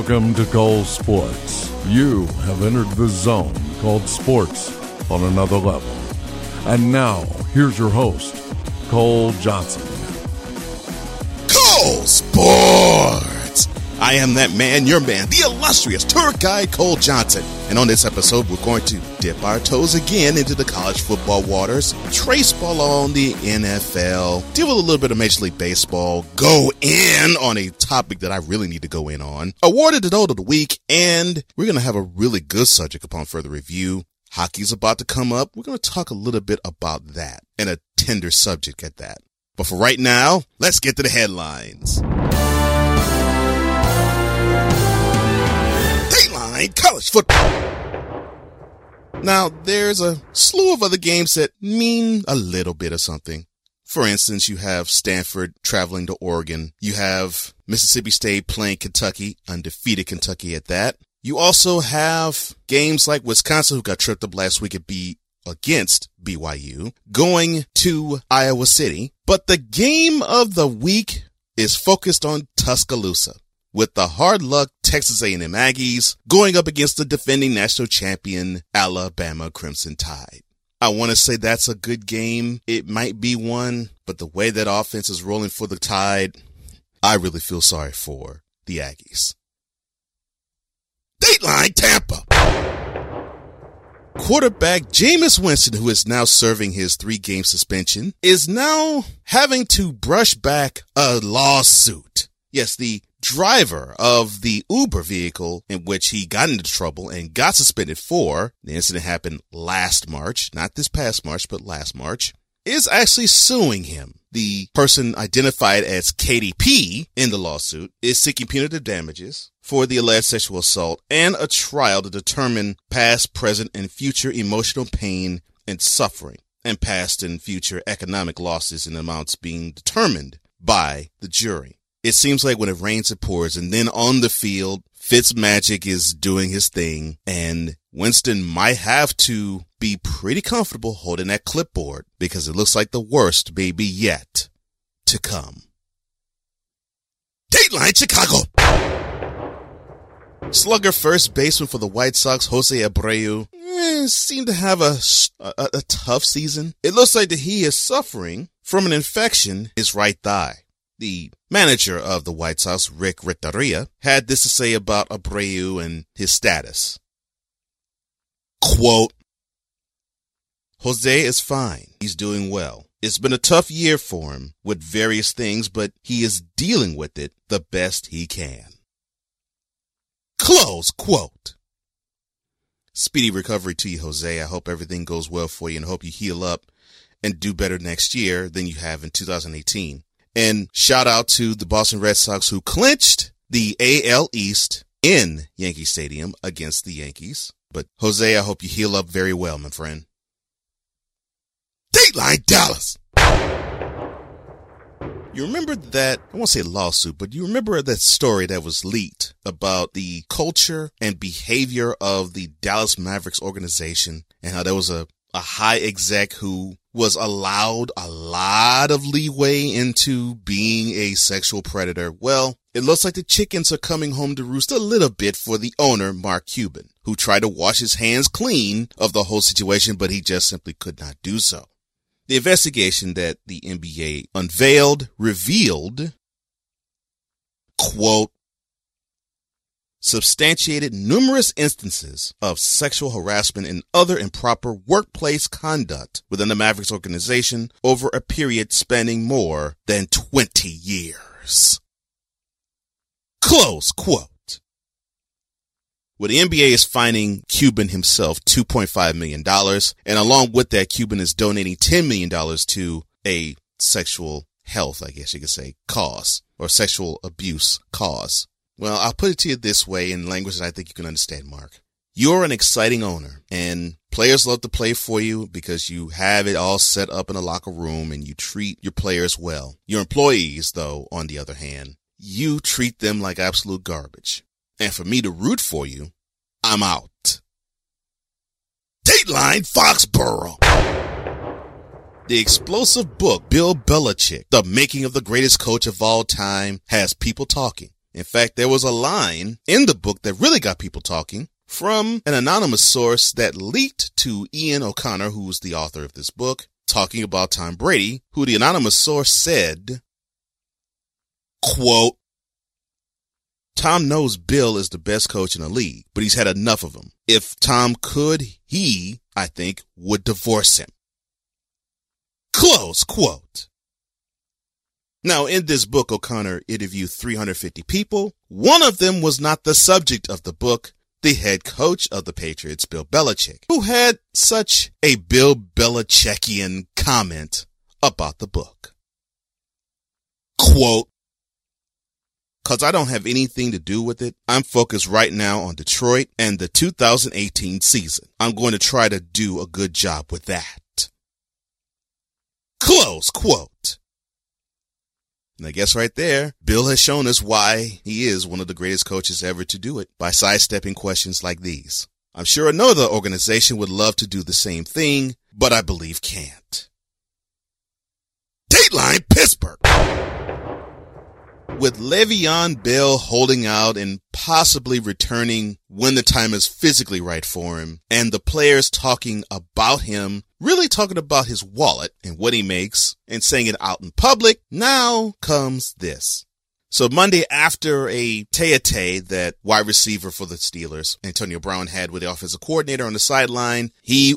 Welcome to Cole Sports. You have entered the zone called sports on another level. And now, here's your host, Cole Johnson. Cole Sports! I am that man, your man, the illustrious tour guide Cole Johnson. And on this episode, we're going to dip our toes again into the college football waters, trace ball on the NFL, deal with a little bit of Major League Baseball, go in on a topic that I really need to go in on, awarded the Note of the Week, and we're going to have a really good subject upon further review. Hockey's about to come up. We're going to talk a little bit about that and a tender subject at that. But for right now, let's get to the headlines. College Football. Now, there's a slew of other games that mean a little bit of something. For instance, you have Stanford traveling to Oregon. You have Mississippi State playing Kentucky, undefeated Kentucky at that. You also have games like Wisconsin, who got tripped up last week at B against BYU, going to Iowa City. But the game of the week is focused on Tuscaloosa with the hard luck Texas A&M Aggies going up against the defending national champion Alabama Crimson Tide. I want to say that's a good game. It might be one, but the way that offense is rolling for the Tide, I really feel sorry for the Aggies. Dateline Tampa. Quarterback Jameis Winston, who is now serving his three game suspension, is now having to brush back a lawsuit. Yes, the driver of the Uber vehicle in which he got into trouble and got suspended for, the incident happened last March, not this past March, but last March, is actually suing him. The person identified as KDP in the lawsuit is seeking punitive damages for the alleged sexual assault and a trial to determine past, present, and future emotional pain and suffering and past and future economic losses and amounts being determined by the jury. It seems like when it rains, it pours. And then on the field, Fitzmagic is doing his thing and Winston might have to be pretty comfortable holding that clipboard because it looks like the worst may be yet to come. Dateline Chicago. Slugger first baseman for the White Sox, Jose Abreu, eh, seemed to have a, a, a tough season. It looks like that he is suffering from an infection in his right thigh. The manager of the White Sox, Rick Renteria, had this to say about Abreu and his status. Quote, Jose is fine. He's doing well. It's been a tough year for him with various things, but he is dealing with it the best he can. Close quote. Speedy recovery to you, Jose. I hope everything goes well for you and hope you heal up and do better next year than you have in 2018. And shout out to the Boston Red Sox who clinched the AL East in Yankee Stadium against the Yankees. But Jose, I hope you heal up very well, my friend. Dateline Dallas. You remember that, I won't say lawsuit, but you remember that story that was leaked about the culture and behavior of the Dallas Mavericks organization and how there was a, a high exec who was allowed a lot of leeway into being a sexual predator. Well, it looks like the chickens are coming home to roost a little bit for the owner, Mark Cuban, who tried to wash his hands clean of the whole situation, but he just simply could not do so. The investigation that the NBA unveiled revealed, quote, substantiated numerous instances of sexual harassment and other improper workplace conduct within the Mavericks organization over a period spanning more than 20 years. Close quote. Well, the NBA is fining Cuban himself $2.5 million. And along with that, Cuban is donating $10 million to a sexual health, I guess you could say, cause or sexual abuse cause. Well, I'll put it to you this way in language that I think you can understand, Mark. You're an exciting owner and players love to play for you because you have it all set up in a locker room and you treat your players well. Your employees, though, on the other hand, you treat them like absolute garbage and for me to root for you, I'm out. Dateline Foxborough. The explosive book, Bill Belichick, The Making of the Greatest Coach of All Time, has people talking. In fact, there was a line in the book that really got people talking from an anonymous source that leaked to Ian O'Connor, who's the author of this book, talking about Tom Brady, who the anonymous source said, quote, Tom knows Bill is the best coach in the league, but he's had enough of him. If Tom could, he, I think, would divorce him. Close quote. Now, in this book, O'Connor interviewed 350 people. One of them was not the subject of the book, the head coach of the Patriots, Bill Belichick, who had such a Bill Belichickian comment about the book. Quote, Cause I don't have anything to do with it. I'm focused right now on Detroit and the 2018 season. I'm going to try to do a good job with that. Close quote. And I guess right there, Bill has shown us why he is one of the greatest coaches ever to do it by sidestepping questions like these. I'm sure another organization would love to do the same thing, but I believe can't. Dateline Pittsburgh with Le'Veon Bell holding out and possibly returning when the time is physically right for him, and the players talking about him, really talking about his wallet and what he makes, and saying it out in public, now comes this. So Monday after a tete that wide receiver for the Steelers, Antonio Brown had with the offensive coordinator on the sideline, he,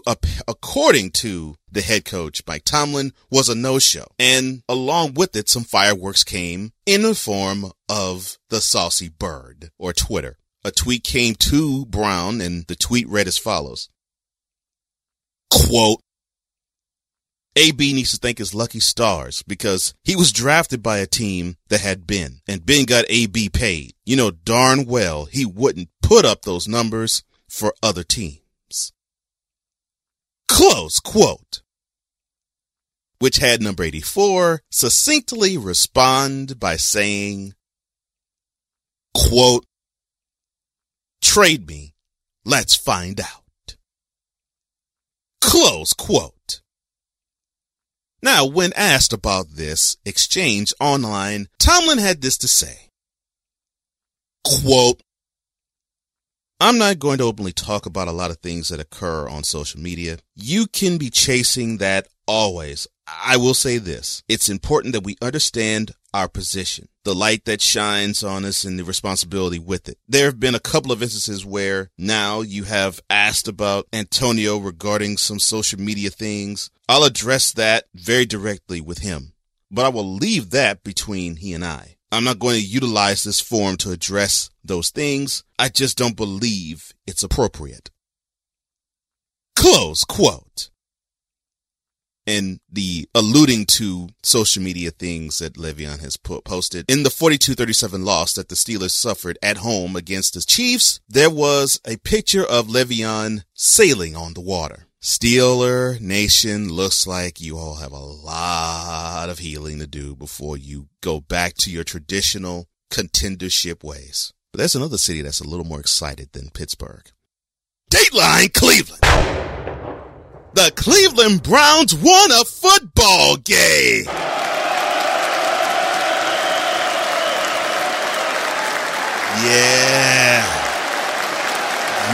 according to the head coach, Mike Tomlin, was a no-show. And along with it, some fireworks came in the form of the saucy bird or Twitter. A tweet came to Brown and the tweet read as follows. Quote, AB needs to thank his lucky stars because he was drafted by a team that had Ben and Ben got AB paid. You know darn well he wouldn't put up those numbers for other teams. Close quote. Which had number 84 succinctly respond by saying, quote, trade me. Let's find out. Close quote. Now, when asked about this exchange online, Tomlin had this to say. Quote, I'm not going to openly talk about a lot of things that occur on social media. You can be chasing that always. I will say this. It's important that we understand our position, the light that shines on us and the responsibility with it. There have been a couple of instances where now you have asked about Antonio regarding some social media things. I'll address that very directly with him, but I will leave that between he and I. I'm not going to utilize this forum to address those things. I just don't believe it's appropriate. Close quote and the alluding to social media things that Le'Veon has put, posted. In the 42-37 loss that the Steelers suffered at home against the Chiefs, there was a picture of Le'Veon sailing on the water. Steeler Nation looks like you all have a lot of healing to do before you go back to your traditional contendership ways. But there's another city that's a little more excited than Pittsburgh. Dateline Cleveland! The Cleveland Browns won a football game. Yeah.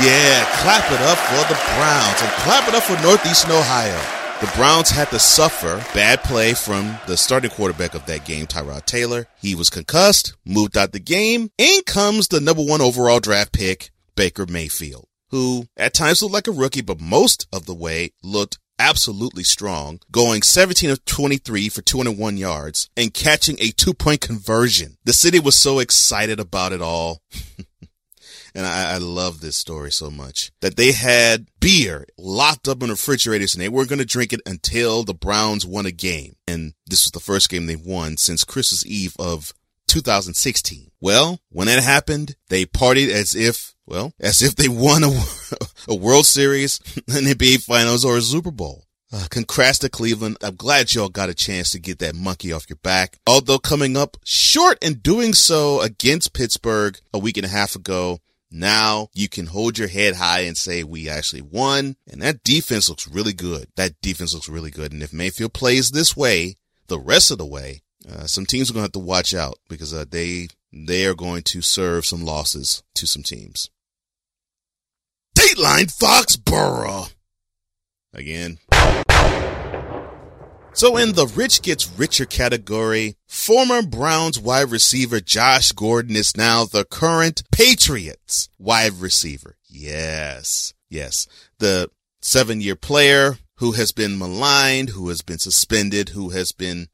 Yeah, clap it up for the Browns and clap it up for Northeastern Ohio. The Browns had to suffer bad play from the starting quarterback of that game, Tyrod Taylor. He was concussed, moved out the game. In comes the number one overall draft pick, Baker Mayfield who at times looked like a rookie, but most of the way looked absolutely strong, going 17 of 23 for 201 yards and catching a two point conversion. The city was so excited about it all. and I, I, love this story so much that they had beer locked up in refrigerators and they weren't going to drink it until the Browns won a game. And this was the first game they won since Christmas Eve of 2016. Well, when that happened, they partied as if well, as if they won a, a World Series, an NBA Finals, or a Super Bowl. Uh, congrats to Cleveland. I'm glad y'all got a chance to get that monkey off your back. Although coming up short and doing so against Pittsburgh a week and a half ago, now you can hold your head high and say we actually won. And that defense looks really good. That defense looks really good. And if Mayfield plays this way the rest of the way, uh, some teams are going to have to watch out because uh, they they are going to serve some losses to some teams. Dateline Foxborough. Again. So in the rich gets richer category, former Browns wide receiver Josh Gordon is now the current Patriots wide receiver. Yes. Yes. The seven year player who has been maligned, who has been suspended, who has been,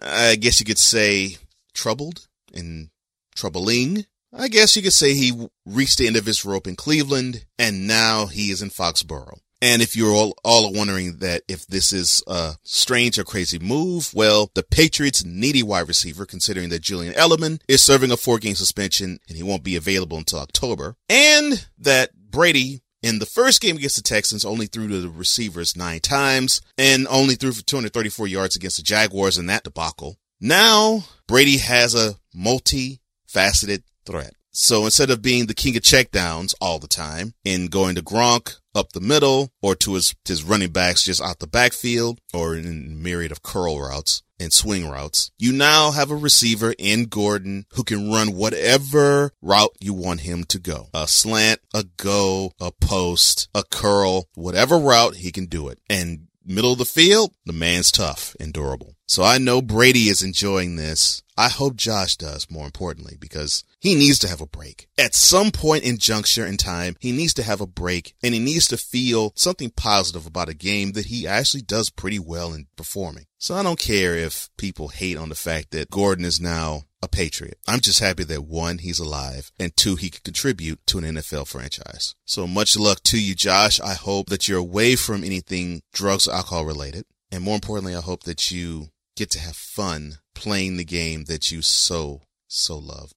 I guess you could say, troubled and troubling. I guess you could say he reached the end of his rope in Cleveland and now he is in Foxborough. And if you're all, all wondering that if this is a strange or crazy move, well, the Patriots needy wide receiver, considering that Julian Edelman is serving a four game suspension and he won't be available until October, and that Brady in the first game against the Texans only threw to the receivers nine times and only threw for 234 yards against the Jaguars in that debacle. Now Brady has a multi-faceted threat. So instead of being the king of checkdowns all the time and going to Gronk up the middle or to his, his running backs just out the backfield or in myriad of curl routes and swing routes, you now have a receiver in Gordon who can run whatever route you want him to go. A slant, a go, a post, a curl, whatever route he can do it. And middle of the field, the man's tough and durable. So I know Brady is enjoying this. I hope Josh does, more importantly, because he needs to have a break. At some point in juncture in time, he needs to have a break and he needs to feel something positive about a game that he actually does pretty well in performing. So I don't care if people hate on the fact that Gordon is now a Patriot. I'm just happy that one, he's alive, and two, he can contribute to an NFL franchise. So much luck to you, Josh. I hope that you're away from anything drugs or alcohol related. And more importantly, I hope that you get to have fun playing the game that you so, so love.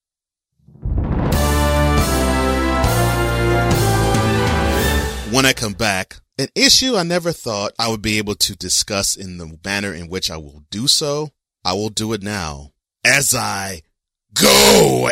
When I come back, an issue I never thought I would be able to discuss in the manner in which I will do so, I will do it now as I go. 'Cole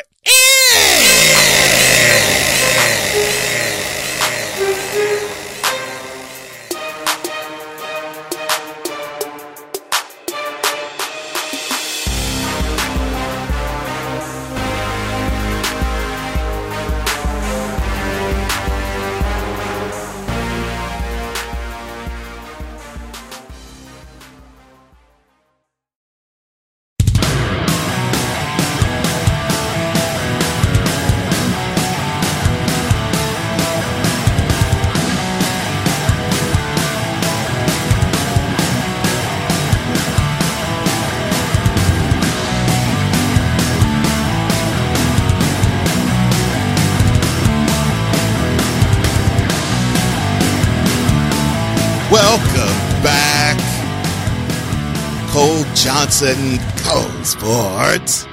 Johnson, Cole Sports.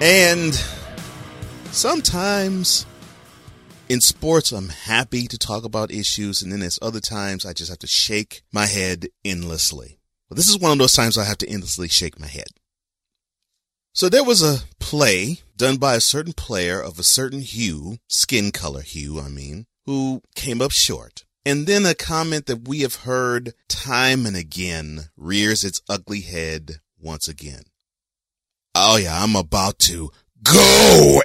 And sometimes in sports, I'm happy to talk about issues, and then there's other times I just have to shake my head endlessly. But this is one of those times I have to endlessly shake my head. So there was a play done by a certain player of a certain hue, skin color hue, I mean, who came up short. And then a comment that we have heard time and again rears its ugly head once again. Oh yeah, I'm about to go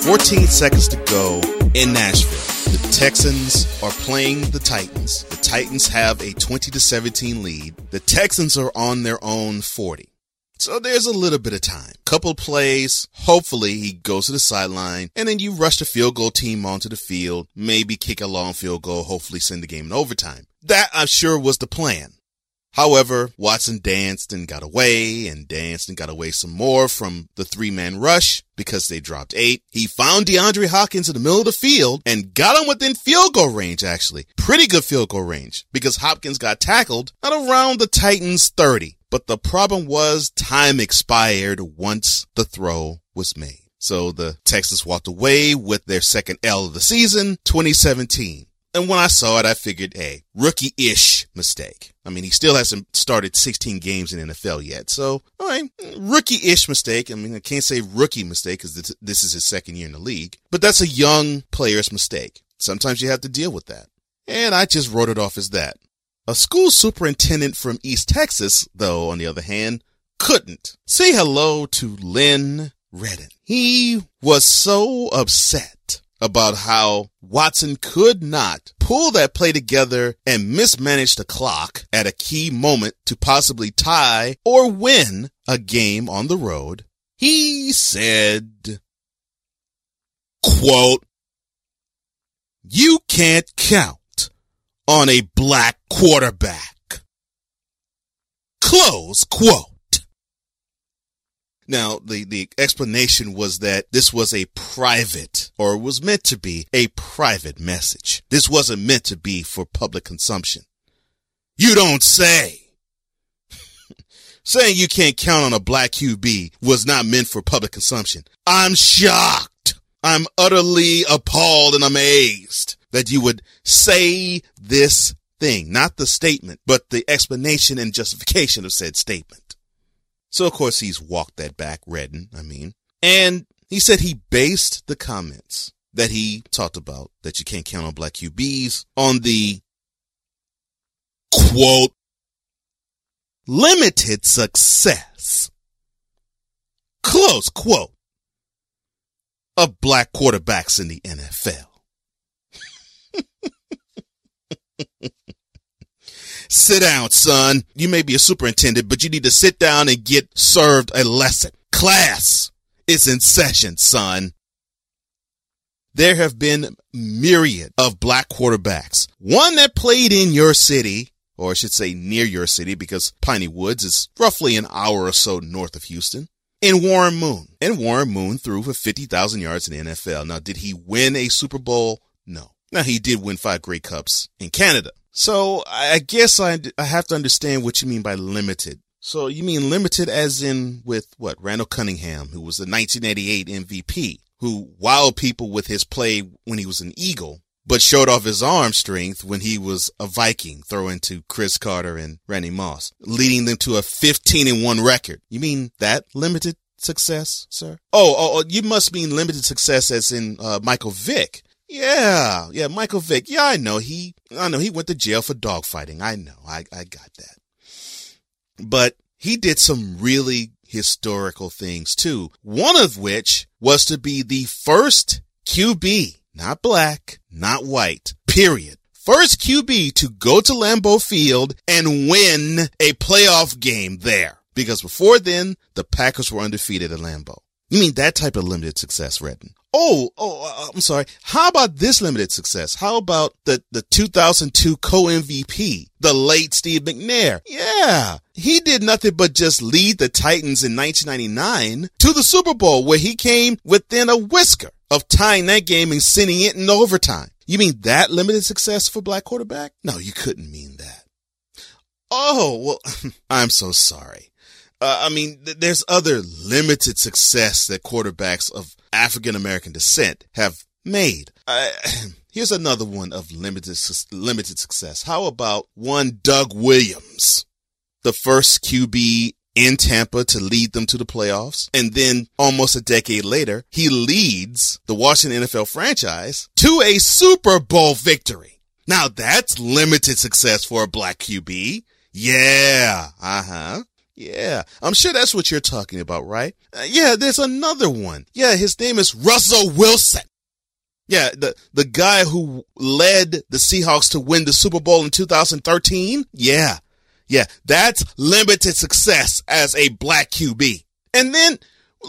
Fourteen seconds to go in Nashville. Texans are playing the Titans. The Titans have a 20 to 17 lead. The Texans are on their own 40. So there's a little bit of time. Couple plays. Hopefully he goes to the sideline and then you rush the field goal team onto the field. Maybe kick a long field goal. Hopefully send the game in overtime. That I'm sure was the plan. However, Watson danced and got away and danced and got away some more from the three man rush because they dropped eight. He found DeAndre Hopkins in the middle of the field and got him within field goal range, actually. Pretty good field goal range because Hopkins got tackled at around the Titans 30. But the problem was time expired once the throw was made. So the Texans walked away with their second L of the season, 2017. And when I saw it, I figured, hey, rookie-ish mistake. I mean, he still hasn't started 16 games in NFL yet. So, all right, rookie-ish mistake. I mean, I can't say rookie mistake because this is his second year in the league, but that's a young player's mistake. Sometimes you have to deal with that. And I just wrote it off as that. A school superintendent from East Texas, though, on the other hand, couldn't say hello to Lynn Redden. He was so upset about how Watson could not pull that play together and mismanage the clock at a key moment to possibly tie or win a game on the road. He said, quote, you can't count on a black quarterback. Close quote. Now, the, the explanation was that this was a private, or was meant to be a private message. This wasn't meant to be for public consumption. You don't say. Saying you can't count on a black QB was not meant for public consumption. I'm shocked. I'm utterly appalled and amazed that you would say this thing, not the statement, but the explanation and justification of said statement. So of course he's walked that back, Redden, I mean. And he said he based the comments that he talked about that you can't count on black QBs on the quote limited success close quote of black quarterbacks in the NFL. Sit down, son. You may be a superintendent, but you need to sit down and get served a lesson. Class is in session, son. There have been myriad of black quarterbacks. One that played in your city, or I should say near your city because Piney Woods is roughly an hour or so north of Houston. In Warren Moon. And Warren Moon threw for 50,000 yards in the NFL. Now, did he win a Super Bowl? No. Now, he did win five Grey Cups in Canada. So I guess I, I have to understand what you mean by limited. So you mean limited as in with what? Randall Cunningham, who was the 1988 MVP, who wowed people with his play when he was an Eagle, but showed off his arm strength when he was a Viking throwing to Cris Carter and Randy Moss, leading them to a 15 and 1 record. You mean that limited success, sir? Oh, oh, oh you must mean limited success as in uh, Michael Vick yeah, yeah, Michael Vick. Yeah, I know. He, I know he went to jail for dogfighting. I know. I, I got that. But he did some really historical things too. One of which was to be the first QB, not black, not white, period. First QB to go to Lambeau Field and win a playoff game there. Because before then, the Packers were undefeated at Lambeau. You mean that type of limited success, Redden? Oh, oh, uh, uh, I'm sorry. How about this limited success? How about the, the 2002 co-MVP, the late Steve McNair? Yeah. He did nothing but just lead the Titans in 1999 to the Super Bowl where he came within a whisker of tying that game and sending it in overtime. You mean that limited success for black quarterback? No, you couldn't mean that. Oh, well, I'm so sorry. Uh, I mean, th- there's other limited success that quarterbacks of African American descent have made. Here's another one of limited limited success. How about one Doug Williams, the first QB in Tampa to lead them to the playoffs. And then almost a decade later, he leads the Washington NFL franchise to a Super Bowl victory. Now that's limited success for a black QB. Yeah. Uh huh. Yeah, I'm sure that's what you're talking about, right? Uh, yeah, there's another one. Yeah, his name is Russell Wilson. Yeah, the, the guy who led the Seahawks to win the Super Bowl in 2013. Yeah. Yeah, that's limited success as a black QB. And then,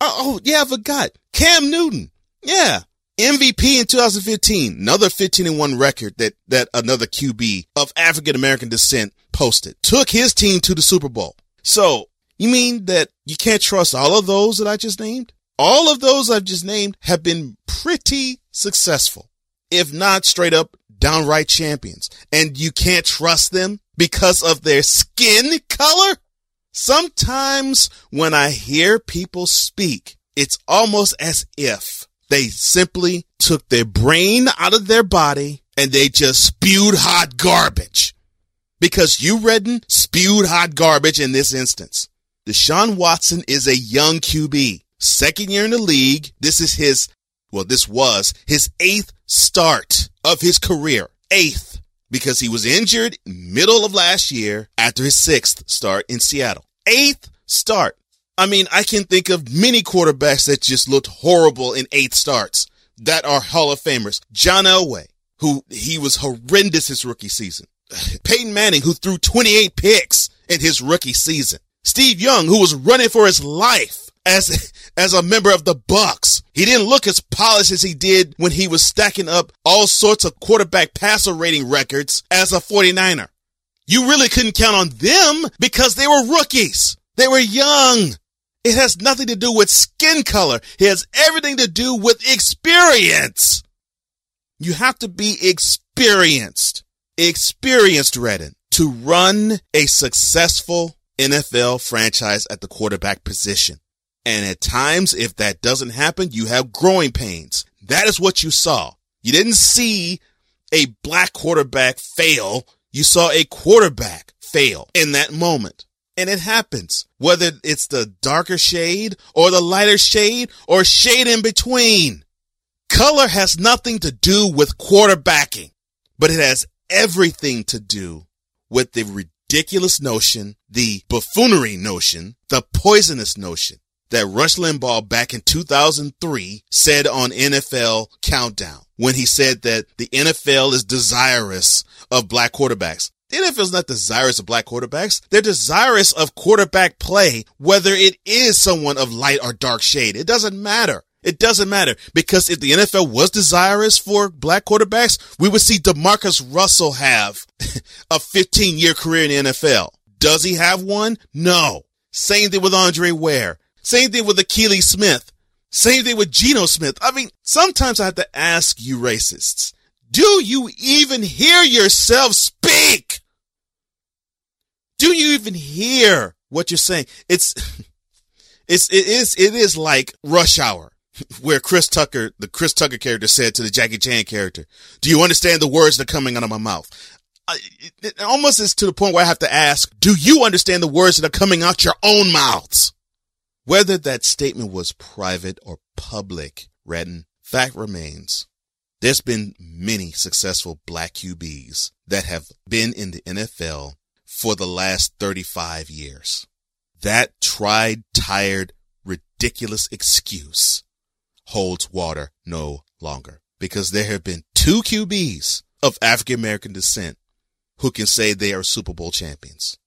oh, yeah, I forgot. Cam Newton. Yeah. MVP in 2015. Another 15 and 1 record that, that another QB of African American descent posted, took his team to the Super Bowl. So you mean that you can't trust all of those that I just named? All of those I've just named have been pretty successful, if not straight up downright champions. And you can't trust them because of their skin color? Sometimes when I hear people speak, it's almost as if They simply took their brain out of their body and they just spewed hot garbage. Because you, Redden spewed hot garbage in this instance. Deshaun Watson is a young QB. Second year in the league. This is his, well, this was his eighth start of his career. Eighth. Because he was injured middle of last year after his sixth start in Seattle. Eighth start. I mean, I can think of many quarterbacks that just looked horrible in eighth starts that are Hall of Famers. John Elway, who he was horrendous his rookie season. Peyton Manning, who threw 28 picks in his rookie season. Steve Young, who was running for his life as, as a member of the Bucs. He didn't look as polished as he did when he was stacking up all sorts of quarterback passer rating records as a 49er. You really couldn't count on them because they were rookies. They were young. It has nothing to do with skin color. It has everything to do with experience. You have to be experienced, experienced Redden to run a successful NFL franchise at the quarterback position. And at times, if that doesn't happen, you have growing pains. That is what you saw. You didn't see a black quarterback fail. You saw a quarterback fail in that moment. And it happens, whether it's the darker shade or the lighter shade or shade in between. Color has nothing to do with quarterbacking, but it has everything to do with the ridiculous notion, the buffoonery notion, the poisonous notion that Rush Limbaugh back in 2003 said on NFL Countdown when he said that the NFL is desirous of black quarterbacks. The NFL is not desirous of black quarterbacks. They're desirous of quarterback play, whether it is someone of light or dark shade. It doesn't matter. It doesn't matter because if the NFL was desirous for black quarterbacks, we would see JaMarcus Russell have a 15 year career in the NFL. Does he have one? No. Same thing with Andre Ware. Same thing with Akili Smith. Same thing with Geno Smith. I mean, sometimes I have to ask you racists, do you even hear yourself speak? Do you even hear what you're saying? It's, it's, it is, it is like rush hour where Chris Tucker, the Chris Tucker character said to the Jackie Chan character, do you understand the words that are coming out of my mouth? I, it almost is to the point where I have to ask, do you understand the words that are coming out your own mouths? Whether that statement was private or public, Redden, fact remains. There's been many successful black QBs that have been in the NFL for the last 35 years. That tried, tired, ridiculous excuse holds water no longer because there have been two QBs of African American descent who can say they are Super Bowl champions.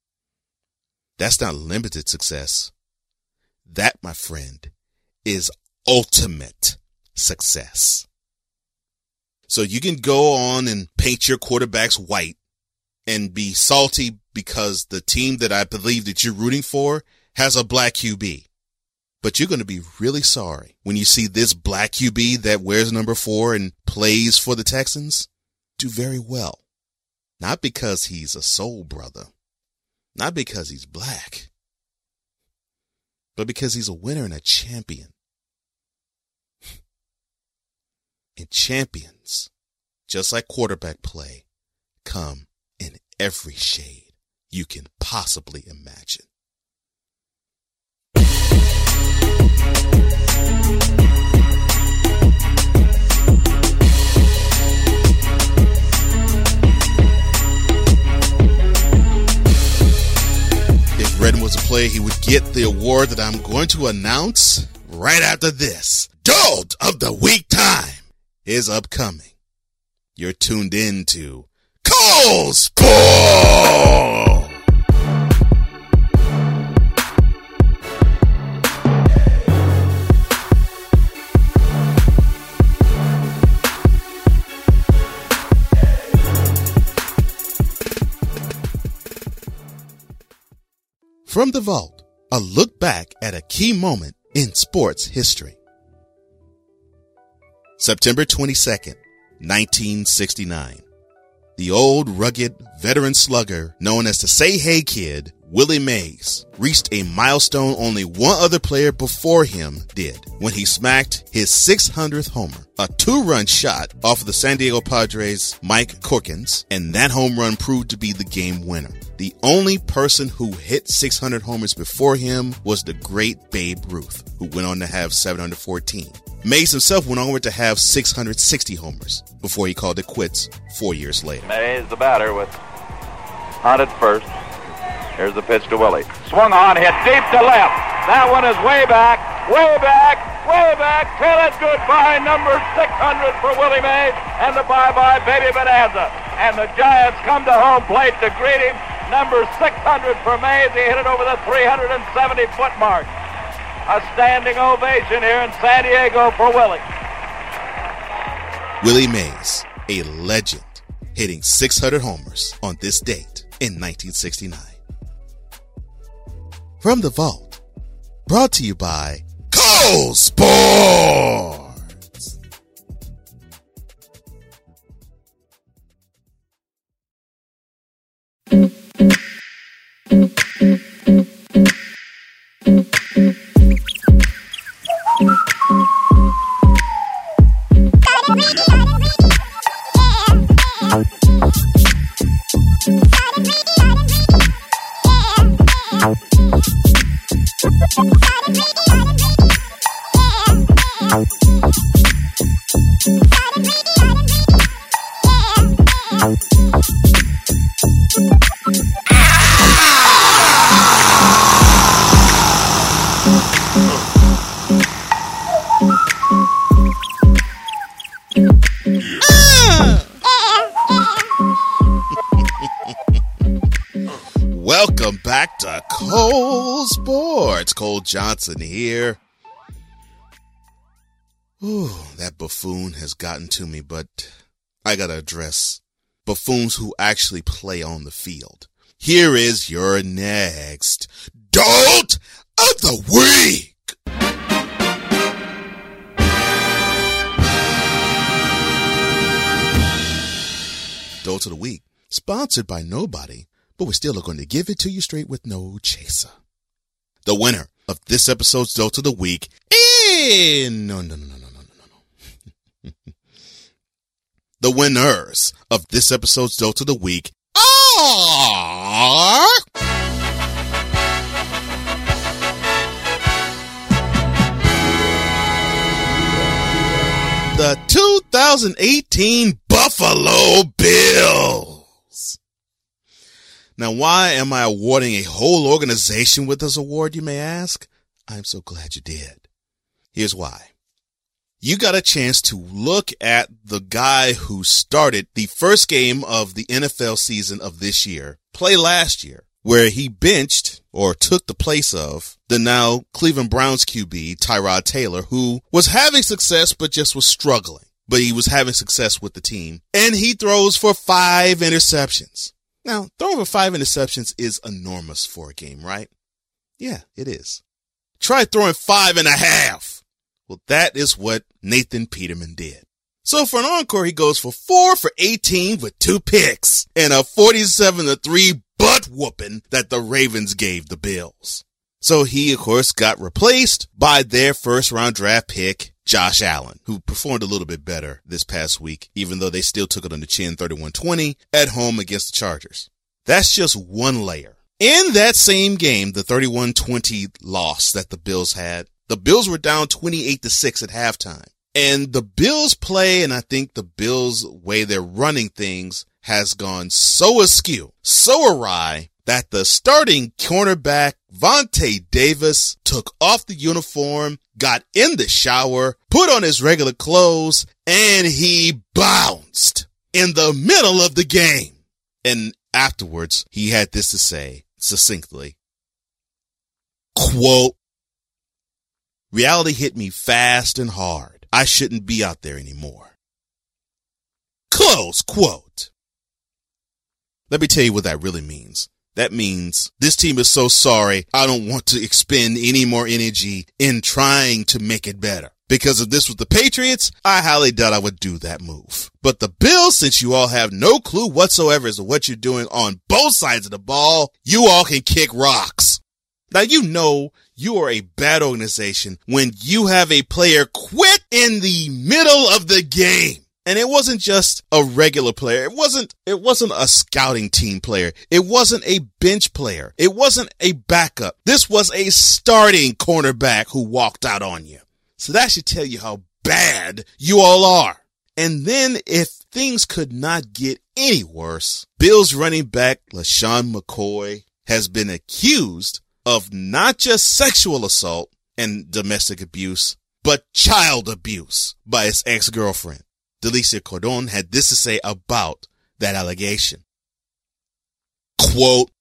That's not limited success. That, my friend, is ultimate success. So you can go on and paint your quarterbacks white and be salty because the team that I believe that you're rooting for has a black QB. But you're going to be really sorry when you see this black QB that wears number four and plays for the Texans do very well. Not because he's a soul brother, not because he's black, but because he's a winner and a champion. and champions, just like quarterback play, come every shade you can possibly imagine. If Redden was a play, he would get the award that I'm going to announce right after this. Dolt of the Week time is upcoming. You're tuned in to Cole Sport! From the Vault, a look back at a key moment in sports history. September 22nd, 1969. The old, rugged, veteran slugger known as the Say Hey Kid, Willie Mays reached a milestone only one other player before him did when he smacked his 600th homer, a two-run shot off of the San Diego Padres' Mike Corkins, and that home run proved to be the game winner. The only person who hit 600 homers before him was the great Babe Ruth, who went on to have 714. Mays himself went on to have 660 homers before he called it quits four years later. Mays, the batter, with Hunt at first. Here's the pitch to Willie. Swung on, hit deep to left. That one is way back, way back, way back. Till it goodbye, number 600 for Willie Mays, and the bye-bye baby bonanza. And the Giants come to home plate to greet him. Number 600 for Mays. He hit it over the 370-foot mark. A standing ovation here in San Diego for Willie. Willie Mays, a legend, hitting 600 homers on this date in 1969. From the vault, brought to you by Cole Sports. Johnson here. Ooh, that buffoon has gotten to me, but I gotta address buffoons who actually play on the field. Here is your next Dolt of the Week. Dolt of the Week, sponsored by nobody, but we're still going to give it to you straight with no chaser. The winner of this episode's Dolt of the Week is no, no, no, no, no, no, no, no. the winners of this episode's Dolt of the Week are. The 2018 Buffalo Bills. Now, why am I awarding a whole organization with this award, you may ask? I'm so glad you did. Here's why. You got a chance to look at the guy who started the first game of the NFL season of this year, play last year, where he benched or took the place of the now Cleveland Browns QB, Tyrod Taylor, who was having success but just was struggling. But he was having success with the team. And he throws for five interceptions. Now, throwing for five interceptions is enormous for a game, right? Yeah, it is. Try throwing five and a half. Well, that is what Nathan Peterman did. So for an encore, he goes for four for 18 with two picks and a 47 to three butt whooping that the Ravens gave the Bills. So he, of course, got replaced by their first round draft pick, Josh Allen, who performed a little bit better this past week, even though they still took it on the chin 31-20 at home against the Chargers. That's just one layer. In that same game, the 31-20 loss that the Bills had, the Bills were down 28 to 6 at halftime. And the Bills play, and I think the Bills way they're running things has gone so askew, so awry that the starting cornerback Vontae Davis took off the uniform, got in the shower, put on his regular clothes, and he bounced in the middle of the game. And afterwards, he had this to say succinctly. Quote, reality hit me fast and hard. I shouldn't be out there anymore. Close quote. Let me tell you what that really means. That means this team is so sorry. I don't want to expend any more energy in trying to make it better. Because if this was the Patriots, I highly doubt I would do that move. But the Bills, since you all have no clue whatsoever as to what you're doing on both sides of the ball, you all can kick rocks. Now you know you are a bad organization when you have a player quit in the middle of the game. And it wasn't just a regular player. It wasn't, it wasn't a scouting team player. It wasn't a bench player. It wasn't a backup. This was a starting cornerback who walked out on you. So that should tell you how bad you all are. And then if things could not get any worse, Bills running back LeSean McCoy has been accused of not just sexual assault and domestic abuse, but child abuse by his ex-girlfriend. Delicia Cordon had this to say about that allegation. Quote,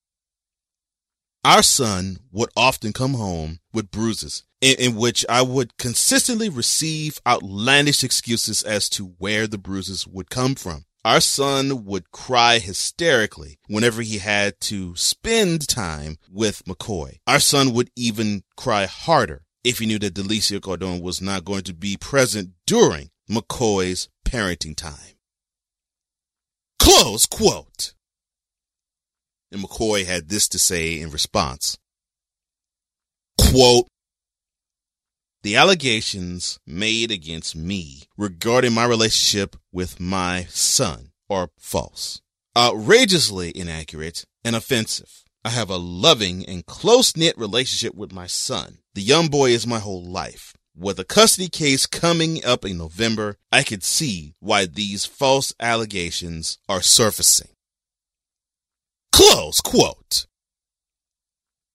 our son would often come home with bruises in, in, which I would consistently receive outlandish excuses as to where the bruises would come from. Our son would cry hysterically whenever he had to spend time with McCoy. Our son would even cry harder if he knew that Delicia Cordon was not going to be present during McCoy's parenting time. Close quote. And McCoy had this to say in response. Quote, the allegations made against me regarding my relationship with my son are false, outrageously inaccurate, and offensive. I have a loving and close knit relationship with my son. The young boy is my whole life. With a custody case coming up in November, I could see why these false allegations are surfacing. Close quote.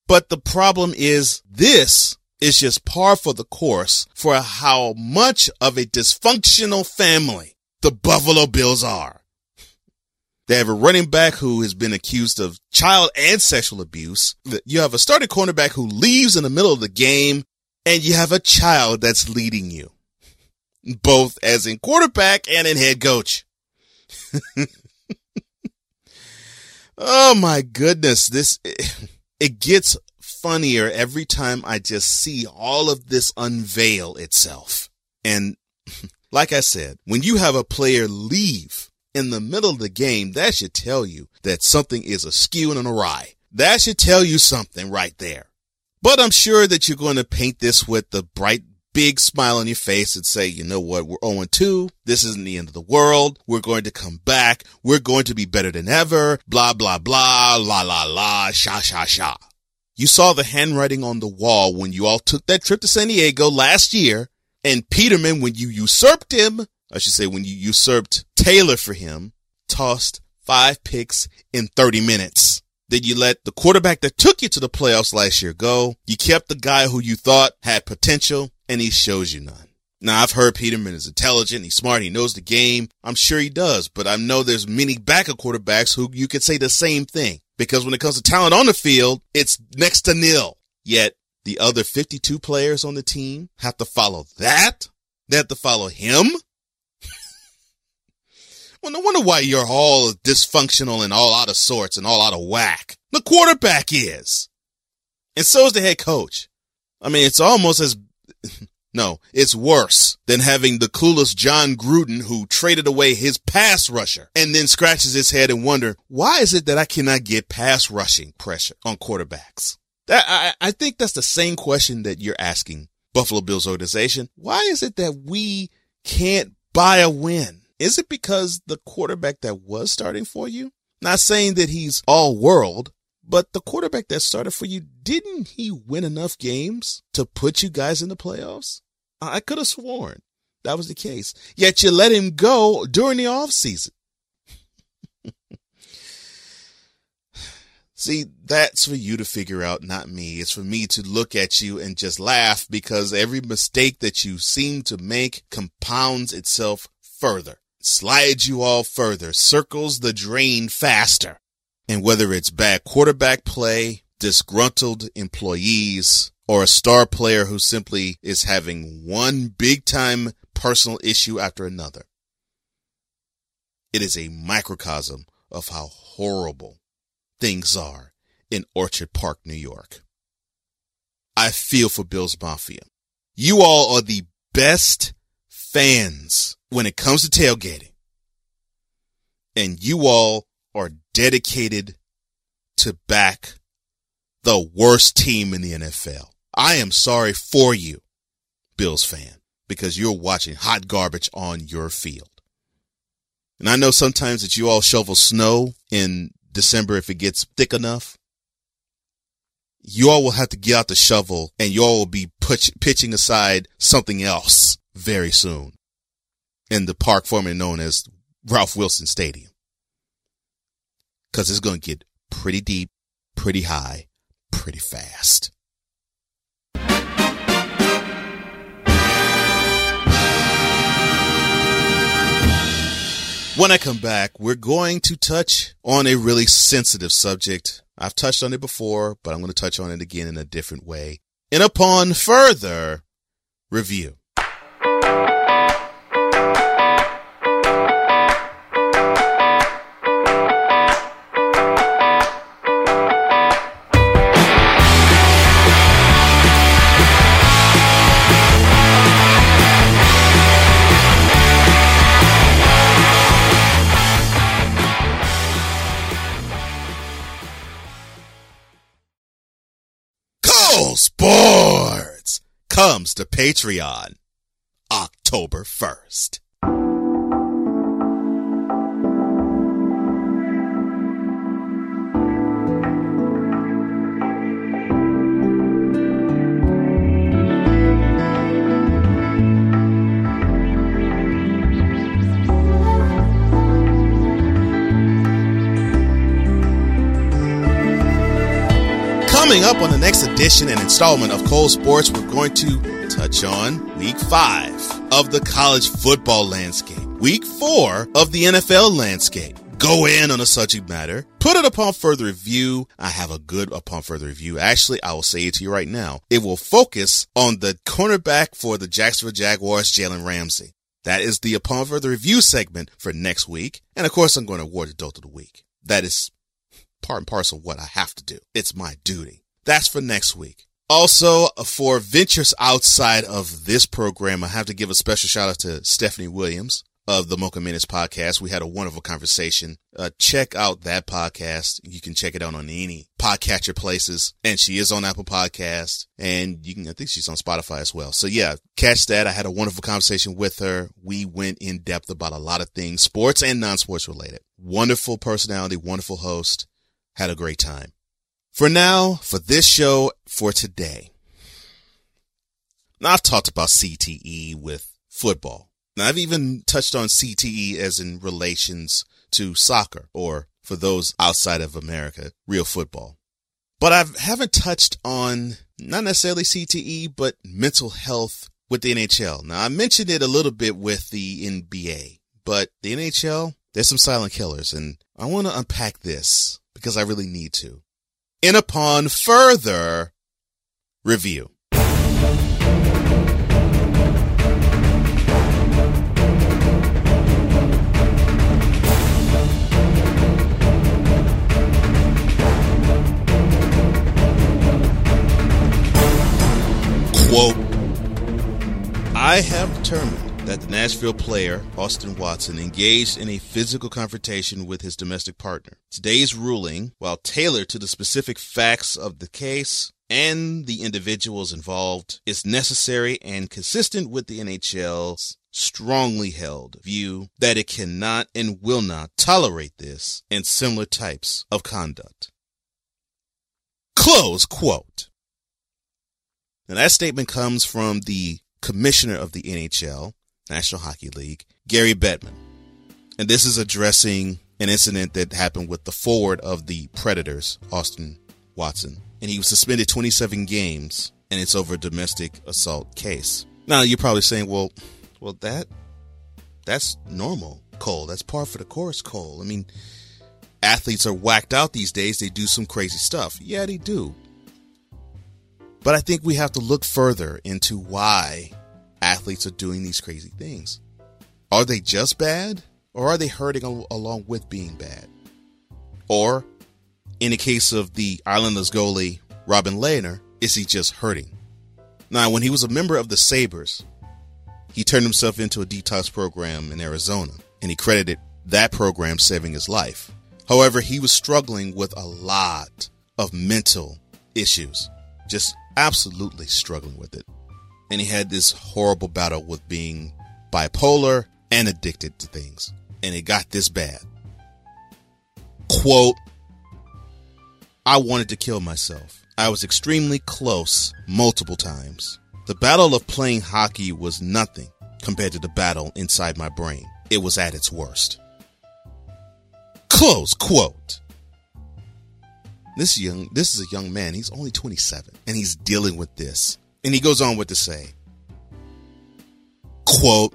But the problem is this is just par for the course for how much of a dysfunctional family the Buffalo Bills are. They have a running back who has been accused of child and sexual abuse. You have a starting cornerback who leaves in the middle of the game and you have a child that's leading you, both as in quarterback and in head coach. oh my goodness. This, it gets funnier every time I just see all of this unveil itself. And like I said, when you have a player leave in the middle of the game, that should tell you that something is askew and awry. That should tell you something right there. But I'm sure that you're going to paint this with the bright big smile on your face and say, you know what, we're 0 2. This isn't the end of the world. We're going to come back. We're going to be better than ever. Blah, blah, blah, la, la, la, sha, sha, sha. You saw the handwriting on the wall when you all took that trip to San Diego last year. And Peterman, when you usurped him, I should say when you usurped Taylor for him, tossed five picks in 30 minutes. Then you let the quarterback that took you to the playoffs last year go. You kept the guy who you thought had potential and he shows you none. Now I've heard Peterman is intelligent, he's smart, he knows the game. I'm sure he does, but I know there's many backup quarterbacks who you could say the same thing because when it comes to talent on the field, it's next to nil. Yet the other 52 players on the team have to follow that. They have to follow him. Well, no wonder why you're all dysfunctional and all out of sorts and all out of whack. The quarterback is. And so is the head coach. I mean, it's almost as, no, it's worse than having the clueless Jon Gruden who traded away his pass rusher and then scratches his head and wonder, why is it that I cannot get pass rushing pressure on quarterbacks? That, I, I think that's the same question that you're asking Buffalo Bills organization. Why is it that we can't buy a win? Is it because the quarterback that was starting for you? Not saying that he's all world, but the quarterback that started for you, didn't he win enough games to put you guys in the playoffs? I could have sworn that was the case. Yet you let him go during the off season. See, that's for you to figure out, not me. It's for me to look at you and just laugh because every mistake that you seem to make compounds itself further, slides you all further, circles the drain faster. And whether it's bad quarterback play, disgruntled employees, or a star player who simply is having one big time personal issue after another. It is a microcosm of how horrible things are in Orchard Park, New York. I feel for Bill's Mafia. You all are the best fans when it comes to tailgating. And you all are dedicated to back the worst team in the NFL. I am sorry for you, Bills fan, because you're watching hot garbage on your field. And I know sometimes that you all shovel snow in December if it gets thick enough. You all will have to get out the shovel and you all will be pitch, pitching aside something else very soon in the park formerly known as Ralph Wilson Stadium. Cause it's going to get pretty deep, pretty high, pretty fast. When I come back, we're going to touch on a really sensitive subject. I've touched on it before, but I'm going to touch on it again in a different way. And upon further review. Sports comes to Patreon October 1st. Up on the next edition and installment of Cole Sports, we're going to touch on week five of the college football landscape, week four of the NFL landscape. Go in on a subject matter, put it upon further review. I have a good upon further review. Actually, I will say it to you right now. It will focus on the cornerback for the Jacksonville Jaguars, Jalen Ramsey. That is the upon further review segment for next week. And of course, I'm going to award the dolt of the week. That is part and parcel what I have to do. It's my duty. That's for next week. Also, for ventures outside of this program, I have to give a special shout out to Stephanie Williams of the Mocha Minutes podcast. We had a wonderful conversation. Uh, check out that podcast. You can check it out on any podcatcher places. And she is on Apple Podcast and you can, I think she's on Spotify as well. So yeah, catch that. I had a wonderful conversation with her. We went in depth about a lot of things, sports and non-sports related. Wonderful personality, wonderful host had a great time. For now, for this show, for today. Now I've talked about CTE with football. Now I've even touched on CTE as in relations to soccer or for those outside of America, real football. But I haven't touched on not necessarily CTE, but mental health with the NHL. Now I mentioned it a little bit with the NBA, but the NHL, there's some silent killers and I want to unpack this because I really need to. And upon further review. Quote, I have determined that the Nashville player, Austin Watson, engaged in a physical confrontation with his domestic partner. Today's ruling, while tailored to the specific facts of the case and the individuals involved, is necessary and consistent with the NHL's strongly held view that it cannot and will not tolerate this and similar types of conduct. Close quote. Now that statement comes from the commissioner of the NHL, National Hockey League, Gary Bettman. And this is addressing an incident that happened with the forward of the Predators, Austin Watson. And he was suspended 27 games, and it's over a domestic assault case. Now you're probably saying, well, well, that that's normal, Cole. That's par for the course, Cole. I mean, athletes are whacked out these days. They do some crazy stuff. Yeah, they do. But I think we have to look further into why athletes are doing these crazy things. Are they just bad or are they hurting al- along with being bad? Or, in the case of the Islanders goalie Robin Lehner, is he just hurting? Now, when he was a member of the Sabres, he turned himself into a detox program in Arizona, and he credited that program saving his life. However, he was struggling with a lot of mental issues, just absolutely struggling with it. And he had this horrible battle with being bipolar and addicted to things. And it got this bad. Quote, I wanted to kill myself. I was extremely close multiple times. The battle of playing hockey was nothing compared to the battle inside my brain. It was at its worst. Close quote. This young this is a young man. He's only 27 and he's dealing with this. And he goes on with to say, quote,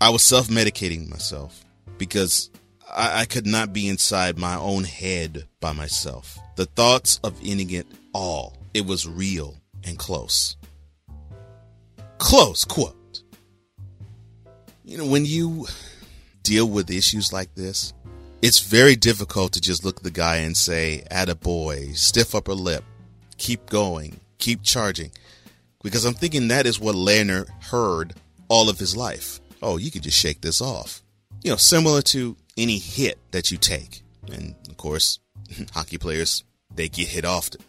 I was self-medicating myself because I, I could not be inside my own head by myself. The thoughts of ending it all, it was real and close. Close quote. You know, when you deal with issues like this, it's very difficult to just look at the guy and say, "Add a boy, stiff upper lip, keep going, keep charging," because I'm thinking that is what Lehner heard all of his life. Oh, you could just shake this off. You know, similar to any hit that you take, and of course, hockey players they get hit often.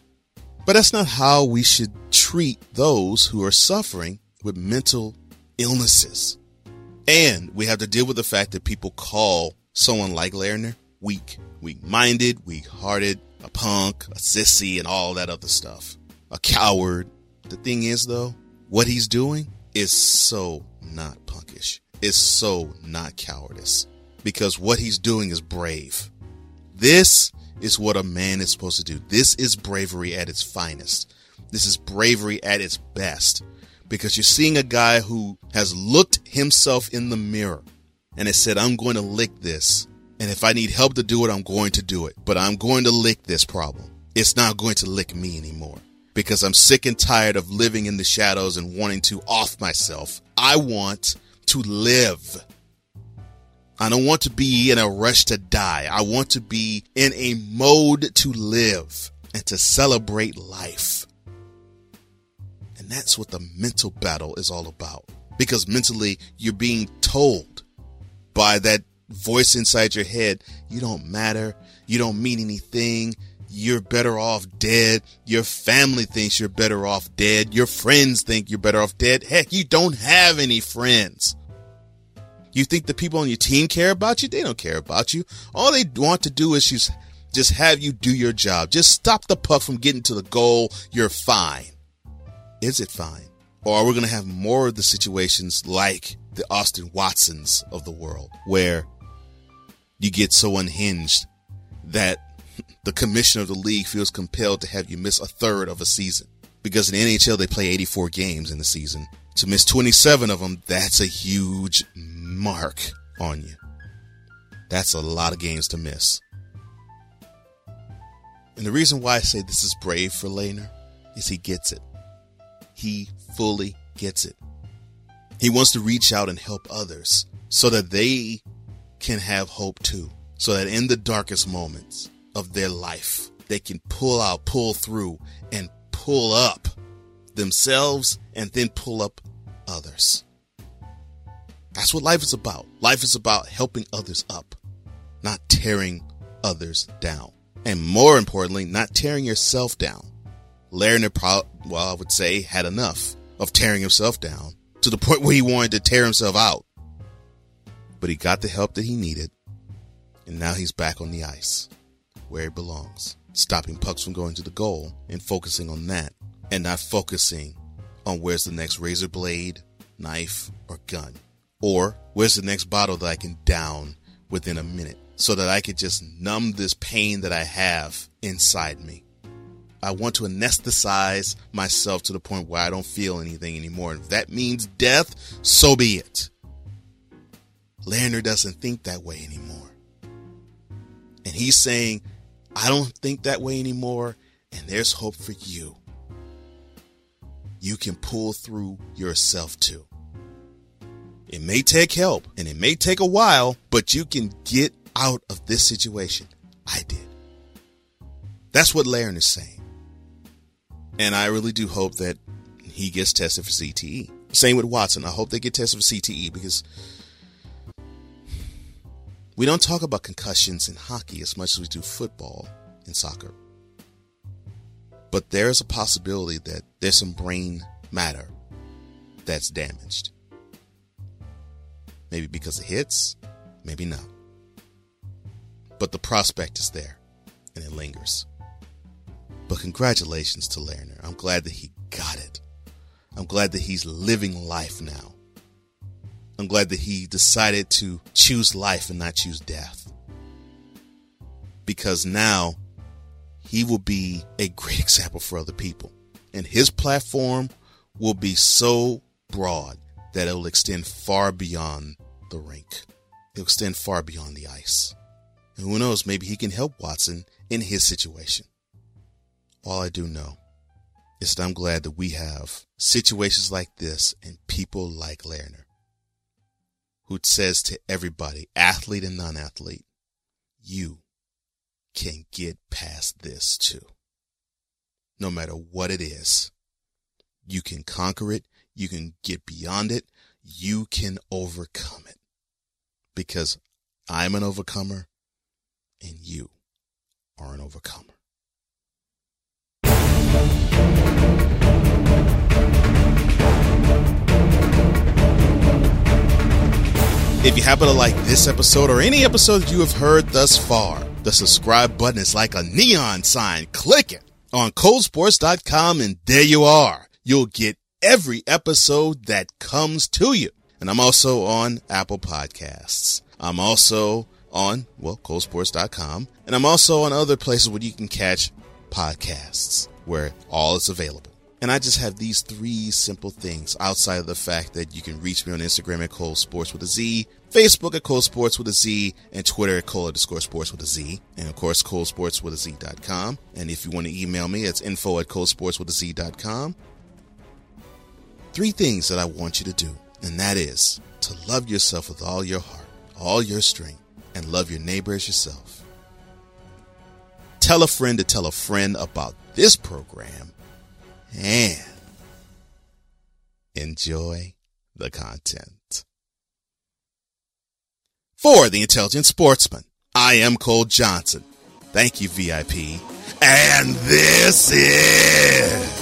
But that's not how we should treat those who are suffering with mental illnesses. And we have to deal with the fact that people call someone like Lerner weak, weak minded, weak hearted, a punk, a sissy, and all that other stuff. A coward. The thing is, though, what he's doing is so not punkish. It's so not cowardice. Because what he's doing is brave. This is what a man is supposed to do. This is bravery at its finest. This is bravery at its best. Because you're seeing a guy who has looked himself in the mirror and has said, I'm going to lick this. And if I need help to do it, I'm going to do it. But I'm going to lick this problem. It's not going to lick me anymore because I'm sick and tired of living in the shadows and wanting to off myself. I want to live. I don't want to be in a rush to die. I want to be in a mode to live and to celebrate life. And that's what the mental battle is all about. Because mentally, you're being told by that voice inside your head, you don't matter. You don't mean anything. You're better off dead. Your family thinks you're better off dead. Your friends think you're better off dead. Heck, you don't have any friends. You think the people on your team care about you? They don't care about you. All they want to do is just, just have you do your job. Just stop the puck from getting to the goal. You're fine. Is it fine? Or are we going to have more of the situations like the Austin Watsons of the world where you get so unhinged that the commissioner of the league feels compelled to have you miss a third of a season? Because in the NHL, they play 84 games in the season. To miss 27 of them, that's a huge mark on you. That's a lot of games to miss. And the reason why I say this is brave for Lehner is he gets it. He fully gets it. He wants to reach out and help others so that they can have hope too. So that in the darkest moments of their life, they can pull out, pull through, and pull up themselves and then pull up others. That's what life is about. Life is about helping others up, not tearing others down. And more importantly, not tearing yourself down. Larry, well, I would say, had enough of tearing himself down to the point where he wanted to tear himself out. But he got the help that he needed, and now he's back on the ice, where it belongs, stopping pucks from going to the goal and focusing on that, and not focusing on where's the next razor blade, knife, or gun. Or where's the next bottle that I can down within a minute so that I could just numb this pain that I have inside me. I want to anesthetize myself to the point where I don't feel anything anymore. If that means death, so be it. Lerner doesn't think that way anymore. And he's saying, I don't think that way anymore, and there's hope for you. You can pull through yourself too. It may take help and it may take a while, but you can get out of this situation. I did. That's what Laren is saying. And I really do hope that he gets tested for CTE. Same with Watson. I hope they get tested for CTE because we don't talk about concussions in hockey as much as we do football and soccer. But there's a possibility that there's some brain matter that's damaged. Maybe because of hits, maybe not. But the prospect is there and it lingers. But congratulations to Lerner. I'm glad that he got it. I'm glad that he's living life now. I'm glad that he decided to choose life and not choose death. Because now he will be a great example for other people. And his platform will be so broad that it will extend far beyond the rink. It'll extend far beyond the ice. And who knows, maybe he can help Watson in his situation. All I do know is that I'm glad that we have situations like this and people like Lerner who says to everybody, athlete and non athlete, you can get past this too. No matter what it is, you can conquer it. You can get beyond it. You can overcome it because I'm an overcomer and you are an overcomer. If you happen to like this episode or any episode you have heard thus far, the subscribe button is like a neon sign. Click it on coldsports.com and there you are. You'll get every episode that comes to you. And I'm also on Apple Podcasts. I'm also on, well, coldsports.com. And I'm also on other places where you can catch podcasts where all is available. And I just have these three simple things outside of the fact that you can reach me on Instagram at Cole Sports with a Z, Facebook at Cole Sports with a Z, and Twitter at Cole underscore sports with a Z. And of course, Cole Sports with a Z.com. And if you want to email me, it's info at Cole Sports with a Z.com. Three things that I want you to do, and that is to love yourself with all your heart, all your strength, and love your neighbor as yourself. Tell a friend to tell a friend about this program and enjoy the content. For the intelligent sportsman, I am Cole Johnson. Thank you, VIP. And this is.